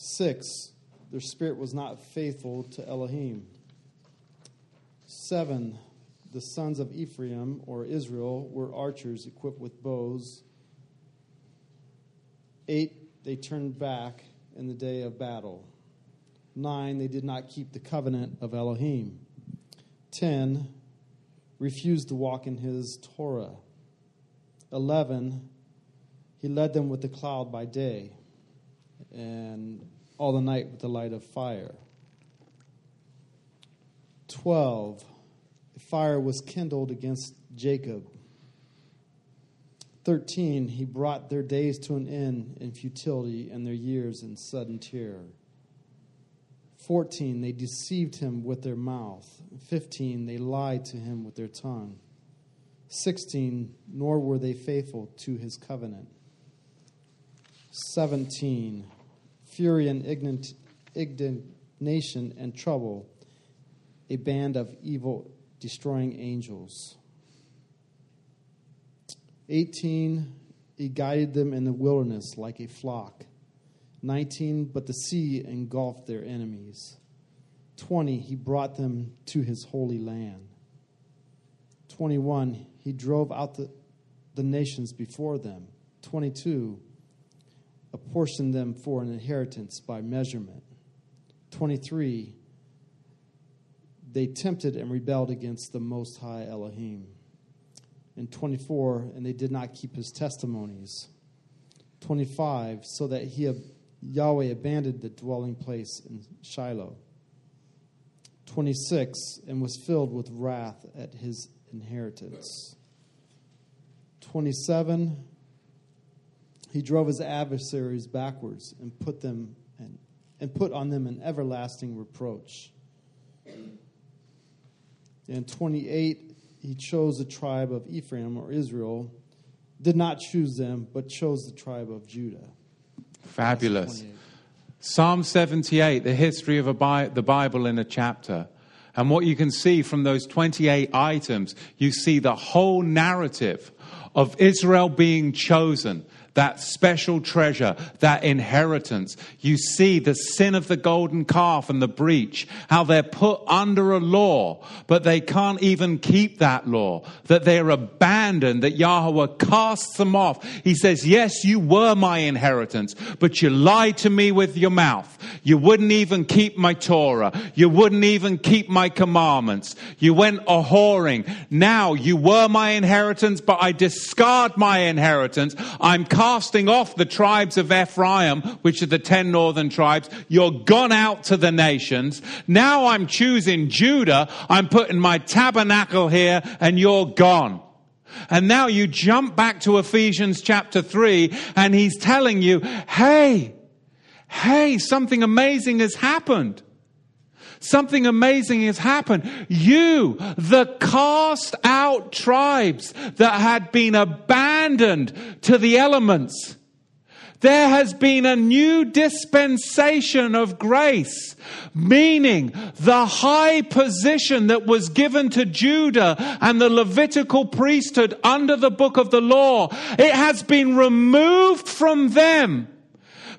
Six, their spirit was not faithful to Elohim. Seven, the sons of Ephraim or Israel were archers equipped with bows. Eight, they turned back in the day of battle. Nine, they did not keep the covenant of Elohim. Ten, refused to walk in his Torah. Eleven, he led them with the cloud by day and all the night with the light of fire. 12. A fire was kindled against Jacob. 13. He brought their days to an end in futility and their years in sudden terror. 14. They deceived him with their mouth. 15. They lied to him with their tongue. 16. Nor were they faithful to his covenant. 17 fury and indignation and trouble, a band of evil, destroying angels. 18, he guided them in the wilderness like a flock. 19, but the sea engulfed their enemies. 20, he brought them to his holy land. 21, he drove out the, the nations before them. 22, apportioned them for an inheritance by measurement. 23. They tempted and rebelled against the Most High Elohim. And 24. And they did not keep his testimonies. 25. So that he, Yahweh abandoned the dwelling place in Shiloh. 26. And was filled with wrath at his inheritance. 27 he drove his adversaries backwards and put them and, and put on them an everlasting reproach. In 28, he chose the tribe of Ephraim or Israel, did not choose them, but chose the tribe of Judah. Fabulous. Psalm 78, the history of Bi- the Bible in a chapter. And what you can see from those 28 items, you see the whole narrative of Israel being chosen that special treasure, that inheritance. You see the sin of the golden calf and the breach, how they're put under a law, but they can't even keep that law, that they're abandoned, that Yahweh casts them off. He says, Yes, you were my inheritance, but you lied to me with your mouth. You wouldn't even keep my Torah. You wouldn't even keep my commandments. You went a whoring. Now you were my inheritance, but I discard my inheritance. I'm casting off the tribes of Ephraim, which are the ten northern tribes. You're gone out to the nations. Now I'm choosing Judah. I'm putting my tabernacle here and you're gone. And now you jump back to Ephesians chapter 3 and he's telling you, hey, hey, something amazing has happened. Something amazing has happened. You, the cast out tribes that had been abandoned to the elements, there has been a new dispensation of grace, meaning the high position that was given to Judah and the Levitical priesthood under the book of the law. It has been removed from them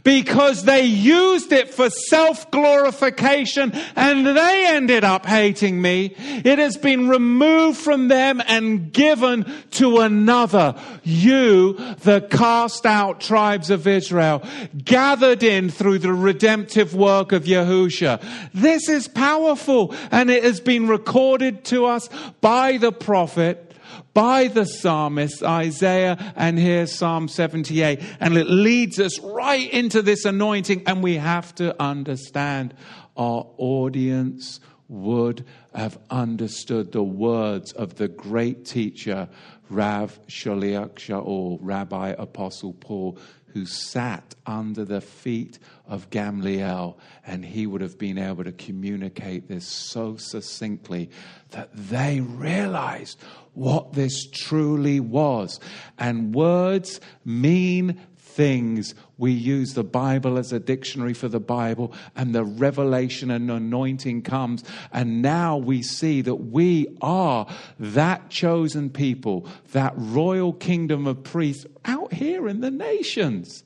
because they used it for self glorification and they ended up hating me. It has been removed from them and given to another. You, the cast out tribes of Israel, gathered in through the redemptive work of Yahusha. This is powerful and it has been recorded to us by the prophet by the psalmist Isaiah and here's Psalm 78. And it leads us right into this anointing. And we have to understand our audience would have understood the words of the great teacher, Rav Shaliach Shaul, Rabbi Apostle Paul, who sat under the feet of Gamliel, and he would have been able to communicate this so succinctly that they realized what this truly was. And words mean things. We use the Bible as a dictionary for the Bible, and the revelation and anointing comes. And now we see that we are that chosen people, that royal kingdom of priests out here in the nations.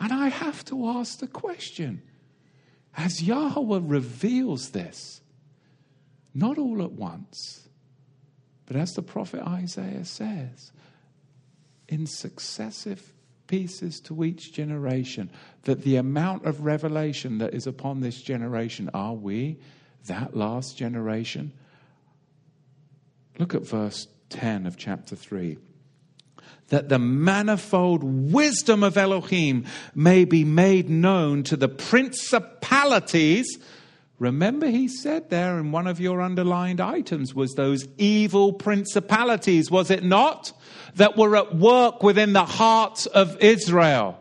And I have to ask the question as Yahweh reveals this, not all at once, but as the prophet Isaiah says, in successive pieces to each generation, that the amount of revelation that is upon this generation, are we that last generation? Look at verse 10 of chapter 3 that the manifold wisdom of Elohim may be made known to the principalities. Remember, he said there in one of your underlined items was those evil principalities, was it not? that were at work within the hearts of Israel.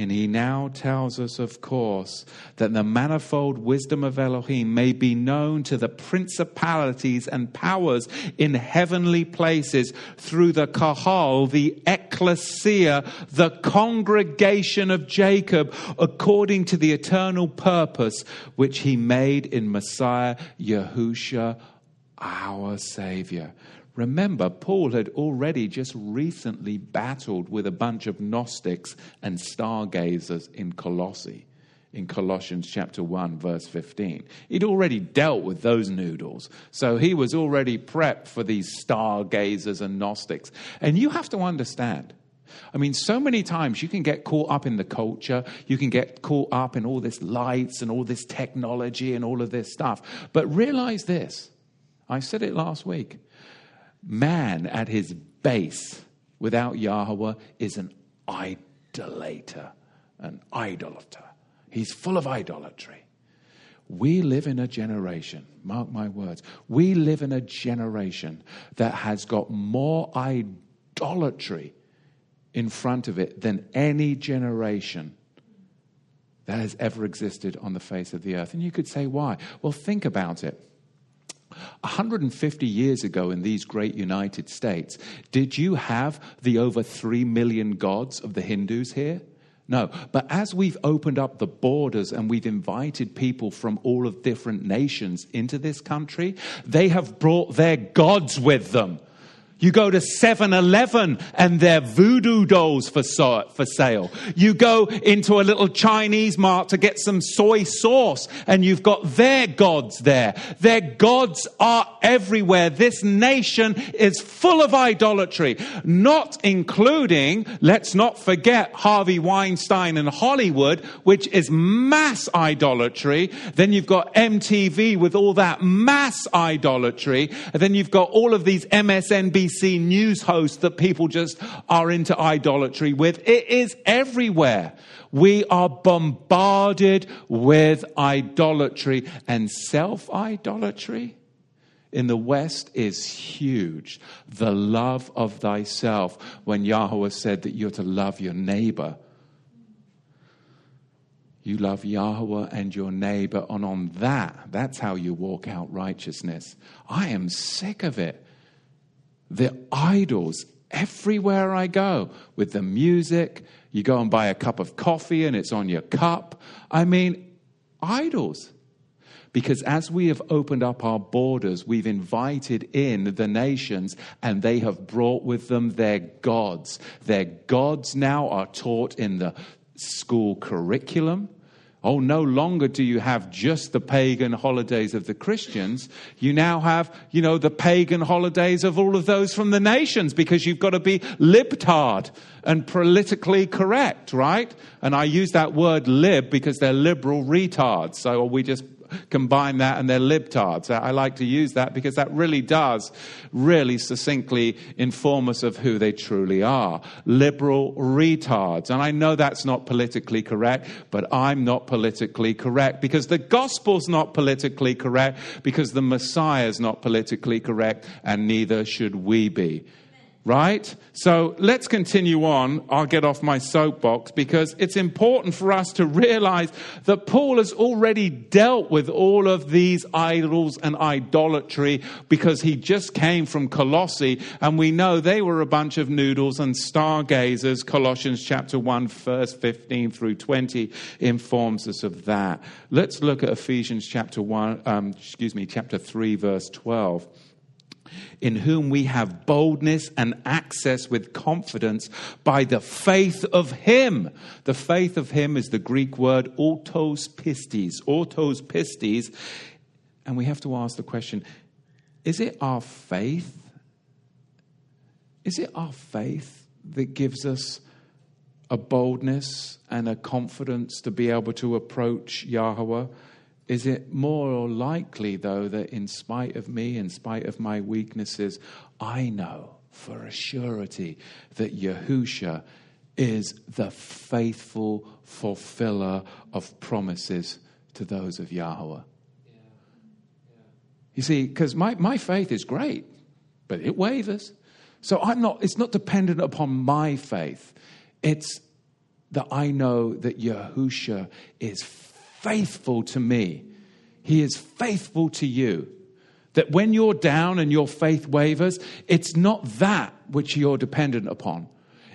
And he now tells us, of course, that the manifold wisdom of Elohim may be known to the principalities and powers in heavenly places through the Kahal, the ecclesia, the congregation of Jacob, according to the eternal purpose which he made in Messiah Yahusha, our Savior. Remember, Paul had already just recently battled with a bunch of Gnostics and stargazers in Colossae, in Colossians chapter 1, verse 15. He'd already dealt with those noodles. So he was already prepped for these stargazers and Gnostics. And you have to understand, I mean, so many times you can get caught up in the culture, you can get caught up in all this lights and all this technology and all of this stuff. But realize this I said it last week Man at his base without Yahweh is an idolater, an idolater. He's full of idolatry. We live in a generation, mark my words, we live in a generation that has got more idolatry in front of it than any generation that has ever existed on the face of the earth. And you could say, why? Well, think about it. 150 years ago in these great United States, did you have the over 3 million gods of the Hindus here? No, but as we've opened up the borders and we've invited people from all of different nations into this country, they have brought their gods with them. You go to 7 Eleven and they're voodoo dolls for, for sale. You go into a little Chinese mart to get some soy sauce and you've got their gods there. Their gods are everywhere. This nation is full of idolatry, not including, let's not forget, Harvey Weinstein and Hollywood, which is mass idolatry. Then you've got MTV with all that mass idolatry. And then you've got all of these MSNBC BBC news hosts that people just are into idolatry with. It is everywhere. We are bombarded with idolatry and self idolatry in the West is huge. The love of thyself, when Yahweh said that you're to love your neighbor. You love Yahweh and your neighbor, and on that, that's how you walk out righteousness. I am sick of it the idols everywhere I go with the music. You go and buy a cup of coffee and it's on your cup. I mean, idols. Because as we have opened up our borders, we've invited in the nations and they have brought with them their gods. Their gods now are taught in the school curriculum. Oh, no longer do you have just the pagan holidays of the Christians. You now have, you know, the pagan holidays of all of those from the nations because you've got to be libtard and politically correct, right? And I use that word lib because they're liberal retards. So we just combine that and they're libtards. I like to use that because that really does really succinctly inform us of who they truly are. Liberal retards. And I know that's not politically correct, but I'm not politically correct because the gospel's not politically correct, because the Messiah's not politically correct, and neither should we be right? So let's continue on. I'll get off my soapbox because it's important for us to realize that Paul has already dealt with all of these idols and idolatry because he just came from Colossae and we know they were a bunch of noodles and stargazers. Colossians chapter 1, verse 15 through 20 informs us of that. Let's look at Ephesians chapter 1, um, excuse me, chapter 3, verse 12 in whom we have boldness and access with confidence by the faith of Him. The faith of Him is the Greek word autos pistis. Autos pistis. And we have to ask the question is it our faith? Is it our faith that gives us a boldness and a confidence to be able to approach Yahweh? Is it more likely, though, that in spite of me, in spite of my weaknesses, I know for a surety that Yahusha is the faithful fulfiller of promises to those of Yahweh? Yeah. Yeah. You see, because my, my faith is great, but it wavers. So I'm not, it's not dependent upon my faith. It's that I know that Yahusha is faithful to me. He is faithful to you. That when you're down and your faith wavers, it's not that which you're dependent upon.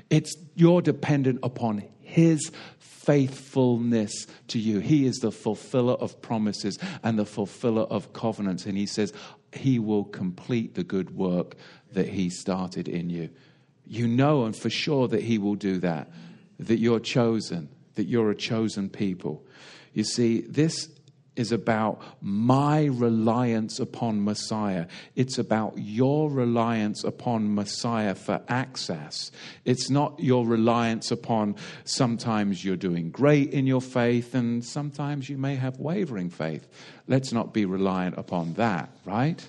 It's you're dependent upon His faithfulness to you. He is the fulfiller of promises and the fulfiller of covenants. And He says, He will complete the good work that He started in you. You know, and for sure, that He will do that, that you're chosen, that you're a chosen people. You see, this is about my reliance upon Messiah. It's about your reliance upon Messiah for access. It's not your reliance upon sometimes you're doing great in your faith and sometimes you may have wavering faith. Let's not be reliant upon that, right?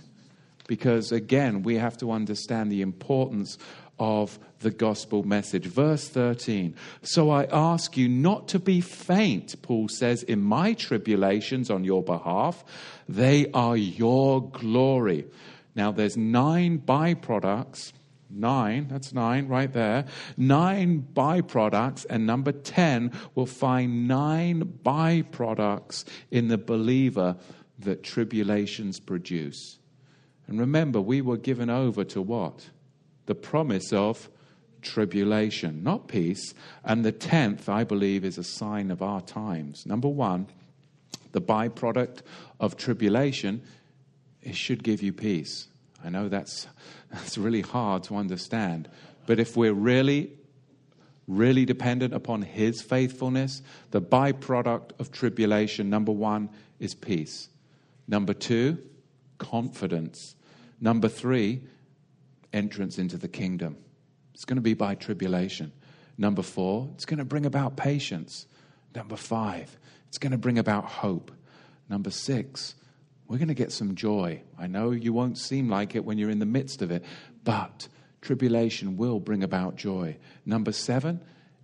Because again, we have to understand the importance of the gospel message. Verse 13 So I ask you not to be faint, Paul says, in my tribulations on your behalf. They are your glory. Now, there's nine byproducts. Nine, that's nine right there. Nine byproducts, and number 10 will find nine byproducts in the believer that tribulations produce. And remember, we were given over to what? The promise of tribulation, not peace. And the tenth, I believe, is a sign of our times. Number one, the byproduct of tribulation, it should give you peace. I know that's, that's really hard to understand. But if we're really, really dependent upon His faithfulness, the byproduct of tribulation, number one, is peace. Number two, confidence. Number three, entrance into the kingdom. It's going to be by tribulation. Number four, it's going to bring about patience. Number five, it's going to bring about hope. Number six, we're going to get some joy. I know you won't seem like it when you're in the midst of it, but tribulation will bring about joy. Number seven,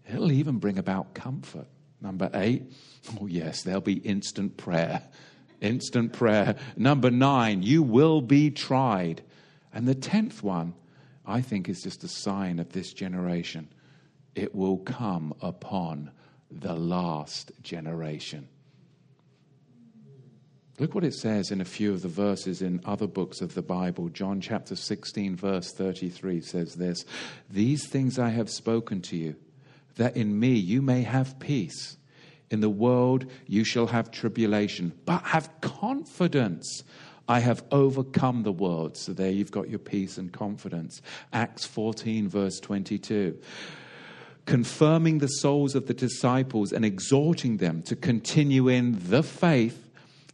it'll even bring about comfort. Number eight, oh, yes, there'll be instant prayer. Instant prayer. Number nine, you will be tried. And the tenth one, I think, is just a sign of this generation. It will come upon the last generation. Look what it says in a few of the verses in other books of the Bible. John chapter 16, verse 33 says this These things I have spoken to you, that in me you may have peace. In the world you shall have tribulation, but have confidence. I have overcome the world. So there you've got your peace and confidence. Acts 14, verse 22. Confirming the souls of the disciples and exhorting them to continue in the faith,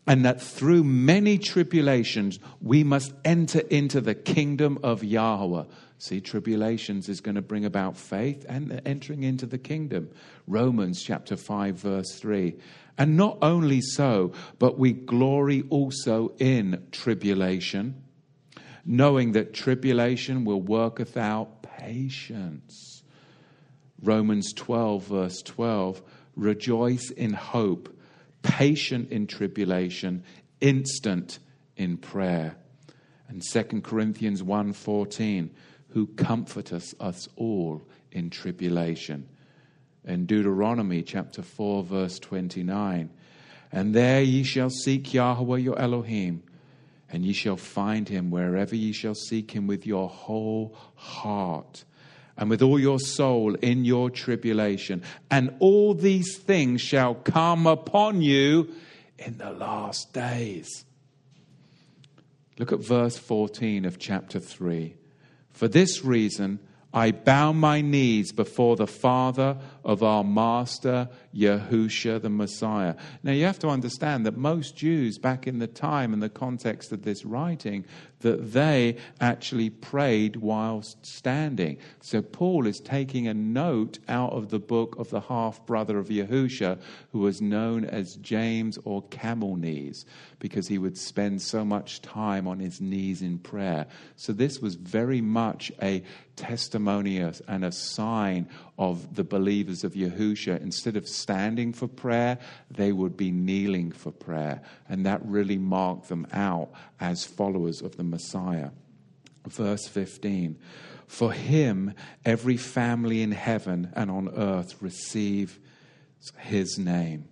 and that through many tribulations we must enter into the kingdom of Yahweh. See, tribulations is going to bring about faith and entering into the kingdom. Romans chapter 5, verse 3. And not only so, but we glory also in tribulation, knowing that tribulation will worketh out patience. Romans 12, verse 12. Rejoice in hope, patient in tribulation, instant in prayer. And 2 Corinthians 1:14 who comforteth us all in tribulation. In Deuteronomy chapter 4, verse 29, and there ye shall seek Yahweh your Elohim, and ye shall find him wherever ye shall seek him with your whole heart and with all your soul in your tribulation. And all these things shall come upon you in the last days. Look at verse 14 of chapter 3. For this reason, I bow my knees before the Father of our Master, Yahusha the Messiah. Now, you have to understand that most Jews back in the time and the context of this writing, that they actually prayed whilst standing. So, Paul is taking a note out of the book of the half brother of Yahusha, who was known as James or Camel Knees because he would spend so much time on his knees in prayer. So, this was very much a testimony and a sign of the believers of Yahusha. Instead of standing for prayer, they would be kneeling for prayer. And that really marked them out as followers of the Messiah. Verse 15 For him, every family in heaven and on earth receive his name.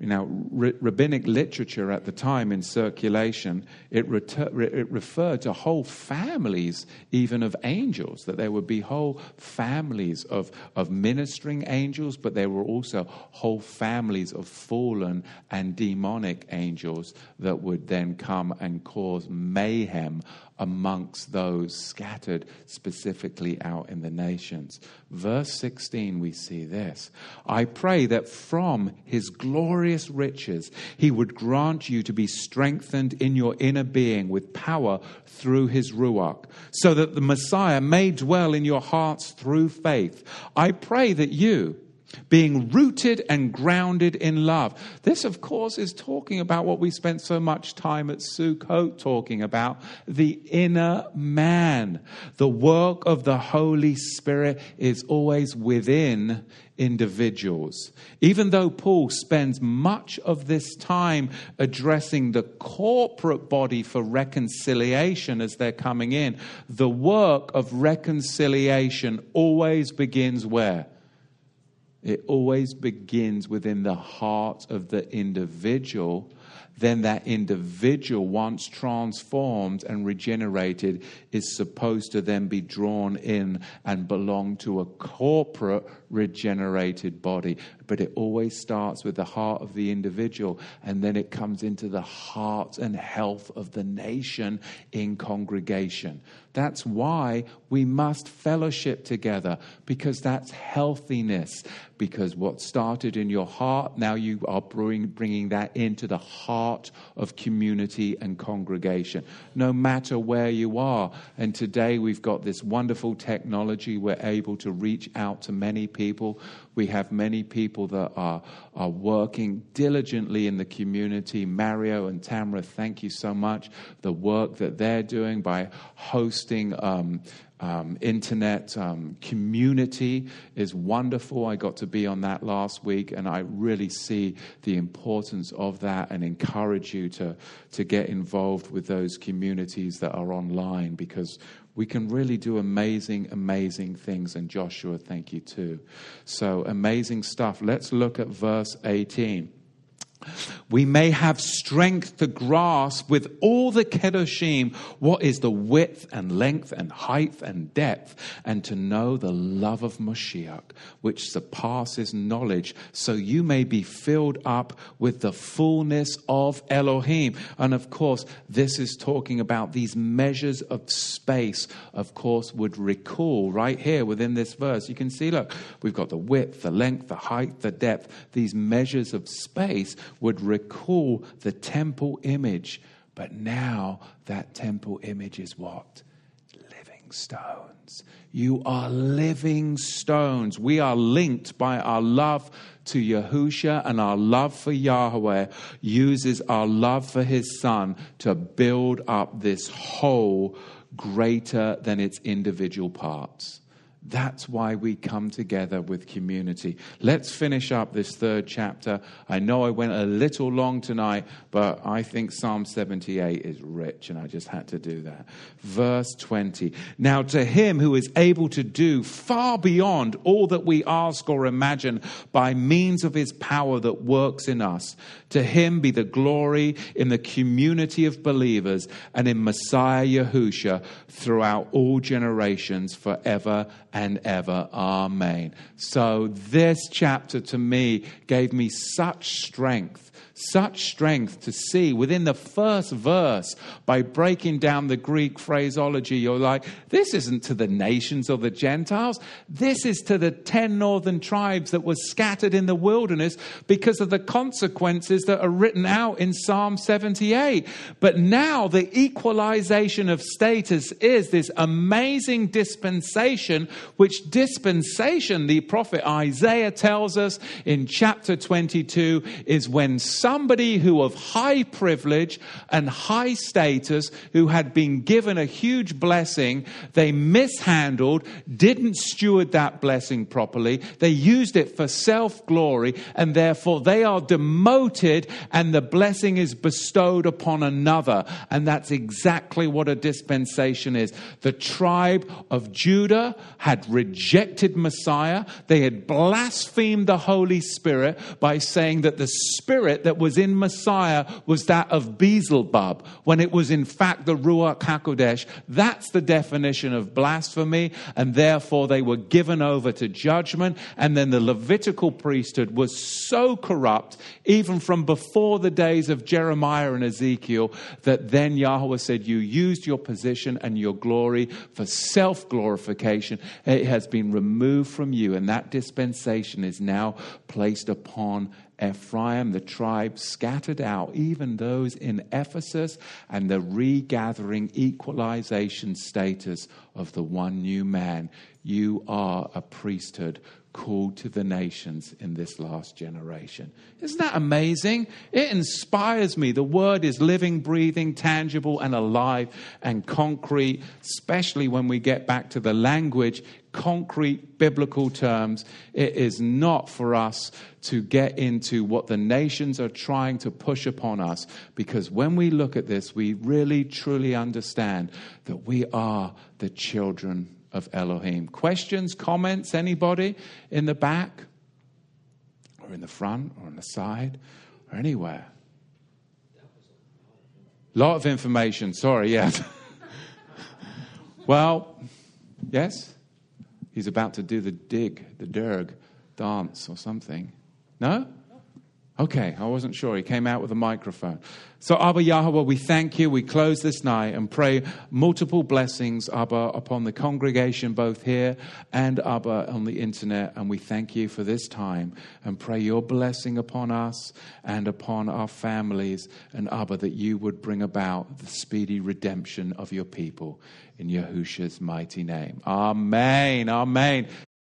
Now, rabbinic literature at the time in circulation, it, it, referred to whole families, even of angels, that there would be whole families of, of ministering angels, but there were also whole families of fallen and demonic angels that would then come and cause mayhem amongst those scattered specifically out in the nations. Verse 16, we see this I pray that from his glorious riches he would grant you to be strengthened in your inner being with power through his Ruach, so that the Messiah may dwell in your hearts through faith. I pray that you, being rooted and grounded in love. This, of course, is talking about what we spent so much time at Sukkot talking about the inner man. The work of the Holy Spirit is always within individuals. Even though Paul spends much of this time addressing the corporate body for reconciliation as they're coming in, the work of reconciliation always begins where? It always begins within the heart of the individual. Then that individual, once transformed and regenerated, is supposed to then be drawn in and belong to a corporate regenerated body. But it always starts with the heart of the individual, and then it comes into the heart and health of the nation in congregation. That's why we must fellowship together, because that's healthiness. Because what started in your heart, now you are bringing that into the heart of community and congregation, no matter where you are. And today we've got this wonderful technology. We're able to reach out to many people. We have many people that are, are working diligently in the community. Mario and Tamra, thank you so much. The work that they're doing by hosting um, um, internet um, community is wonderful. I got to be on that last week, and I really see the importance of that and encourage you to, to get involved with those communities that are online because we can really do amazing, amazing things. And Joshua, thank you too. So, amazing stuff. Let's look at verse 18 we may have strength to grasp with all the kedoshim what is the width and length and height and depth, and to know the love of Moshiach, which surpasses knowledge, so you may be filled up with the fullness of Elohim. And of course, this is talking about these measures of space, of course, would recall right here within this verse. You can see, look, we've got the width, the length, the height, the depth, these measures of space would recall the temple image. But now that temple image is what? Living stones. You are living stones. We are linked by our love to Yahusha and our love for Yahweh uses our love for his son to build up this whole greater than its individual parts. That's why we come together with community. Let's finish up this third chapter. I know I went a little long tonight, but I think Psalm 78 is rich, and I just had to do that. Verse 20. Now, to him who is able to do far beyond all that we ask or imagine by means of his power that works in us, to him be the glory in the community of believers and in Messiah Yahusha throughout all generations, forever and ever. Amen. So, this chapter to me gave me such strength such strength to see within the first verse by breaking down the Greek phraseology. You're like, this isn't to the nations or the Gentiles. This is to the 10 northern tribes that were scattered in the wilderness because of the consequences that are written out in Psalm 78. But now the equalization of status is this amazing dispensation, which dispensation the prophet Isaiah tells us in chapter 22 is when somebody who of high privilege and high status, who had been given a huge blessing, they mishandled, didn't steward that blessing properly. They used it for self glory, and therefore they are demoted, and the blessing is bestowed upon another. And that's exactly what a dispensation is. The tribe of Judah had rejected Messiah, they had blasphemed the Holy Spirit by saying that the Spirit that that was in Messiah was that of Beelzebub, when it was in fact the Ruach HaKodesh. That's the definition of blasphemy, and therefore they were given over to judgment. And then the Levitical priesthood was so corrupt, even from before the days of Jeremiah and Ezekiel, that then Yahweh said, You used your position and your glory for self glorification. It has been removed from you, and that dispensation is now placed upon Ephraim, the tribe scattered out, even those in Ephesus, and the regathering equalization status of the one new man. You are a priesthood called to the nations in this last generation. Isn't that amazing? It inspires me. The word is living, breathing, tangible, and alive and concrete, especially when we get back to the language, concrete biblical terms. It is not for us to get into what the nations are trying to push upon us, because when we look at this, we really truly understand that we are the children of Elohim. Questions, comments, anybody in the back or in the front or on the side or anywhere? Lot of information, sorry, yeah. well, yes? He's about to do the dig, the derg dance or something. No? Okay, I wasn't sure. He came out with a microphone. So, Abba Yahweh, we thank you. We close this night and pray multiple blessings, Abba, upon the congregation, both here and Abba on the internet. And we thank you for this time and pray your blessing upon us and upon our families. And Abba, that you would bring about the speedy redemption of your people in Yahusha's mighty name. Amen. Amen.